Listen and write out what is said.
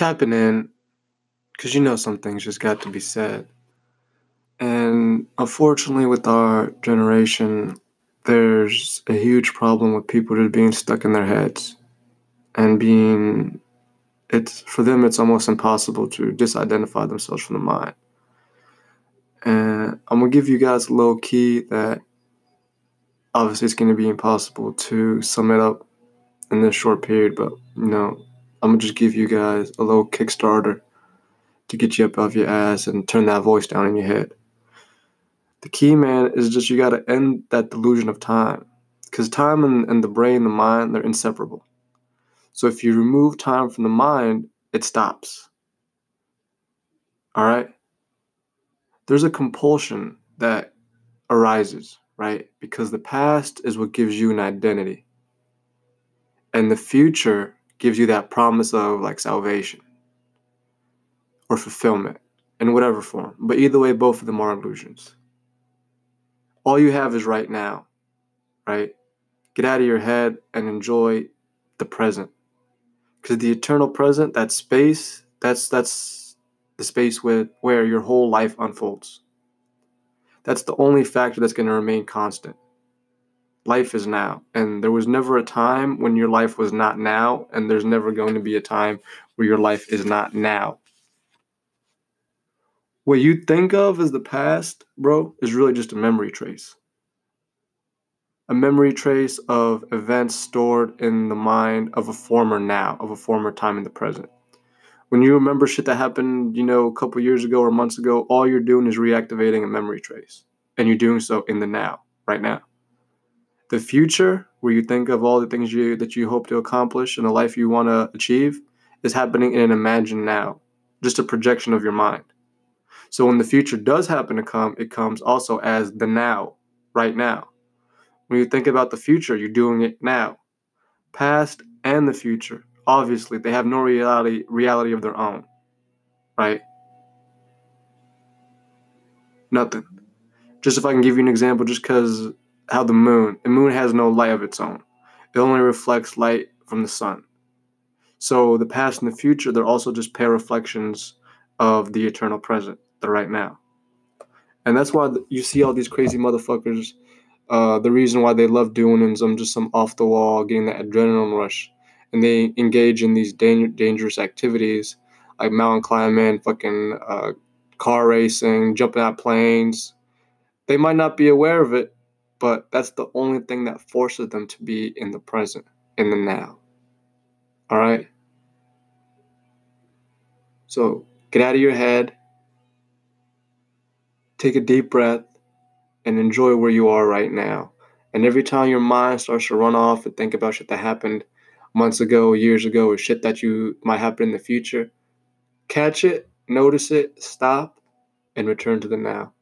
tapping in because you know some things just got to be said. And unfortunately, with our generation, there's a huge problem with people just being stuck in their heads and being it's for them it's almost impossible to disidentify themselves from the mind and i'm to give you guys a little key that obviously it's to be impossible to sum it up in this short period but you know i'm to just give you guys a little kickstarter to get you up off your ass and turn that voice down in your head the key man is just you got to end that delusion of time because time and, and the brain the mind they're inseparable so if you remove time from the mind, it stops. All right? There's a compulsion that arises, right? Because the past is what gives you an identity. And the future gives you that promise of like salvation or fulfillment in whatever form. But either way, both of them are illusions. All you have is right now, right? Get out of your head and enjoy the present because the eternal present that space that's that's the space with where your whole life unfolds that's the only factor that's going to remain constant life is now and there was never a time when your life was not now and there's never going to be a time where your life is not now what you think of as the past bro is really just a memory trace a memory trace of events stored in the mind of a former now, of a former time in the present. When you remember shit that happened, you know, a couple years ago or months ago, all you're doing is reactivating a memory trace. And you're doing so in the now, right now. The future, where you think of all the things you that you hope to accomplish and the life you want to achieve, is happening in an imagined now, just a projection of your mind. So when the future does happen to come, it comes also as the now, right now. When you think about the future, you're doing it now. Past and the future, obviously, they have no reality reality of their own. Right? Nothing. Just if I can give you an example, just because how the moon, the moon has no light of its own. It only reflects light from the sun. So the past and the future, they're also just pair reflections of the eternal present, the right now. And that's why you see all these crazy motherfuckers uh, the reason why they love doing some just some off the wall, getting that adrenaline rush, and they engage in these dang- dangerous activities like mountain climbing, fucking uh, car racing, jumping out planes. They might not be aware of it, but that's the only thing that forces them to be in the present, in the now. All right. So get out of your head. Take a deep breath and enjoy where you are right now. And every time your mind starts to run off and think about shit that happened months ago, years ago, or shit that you might happen in the future, catch it, notice it, stop, and return to the now.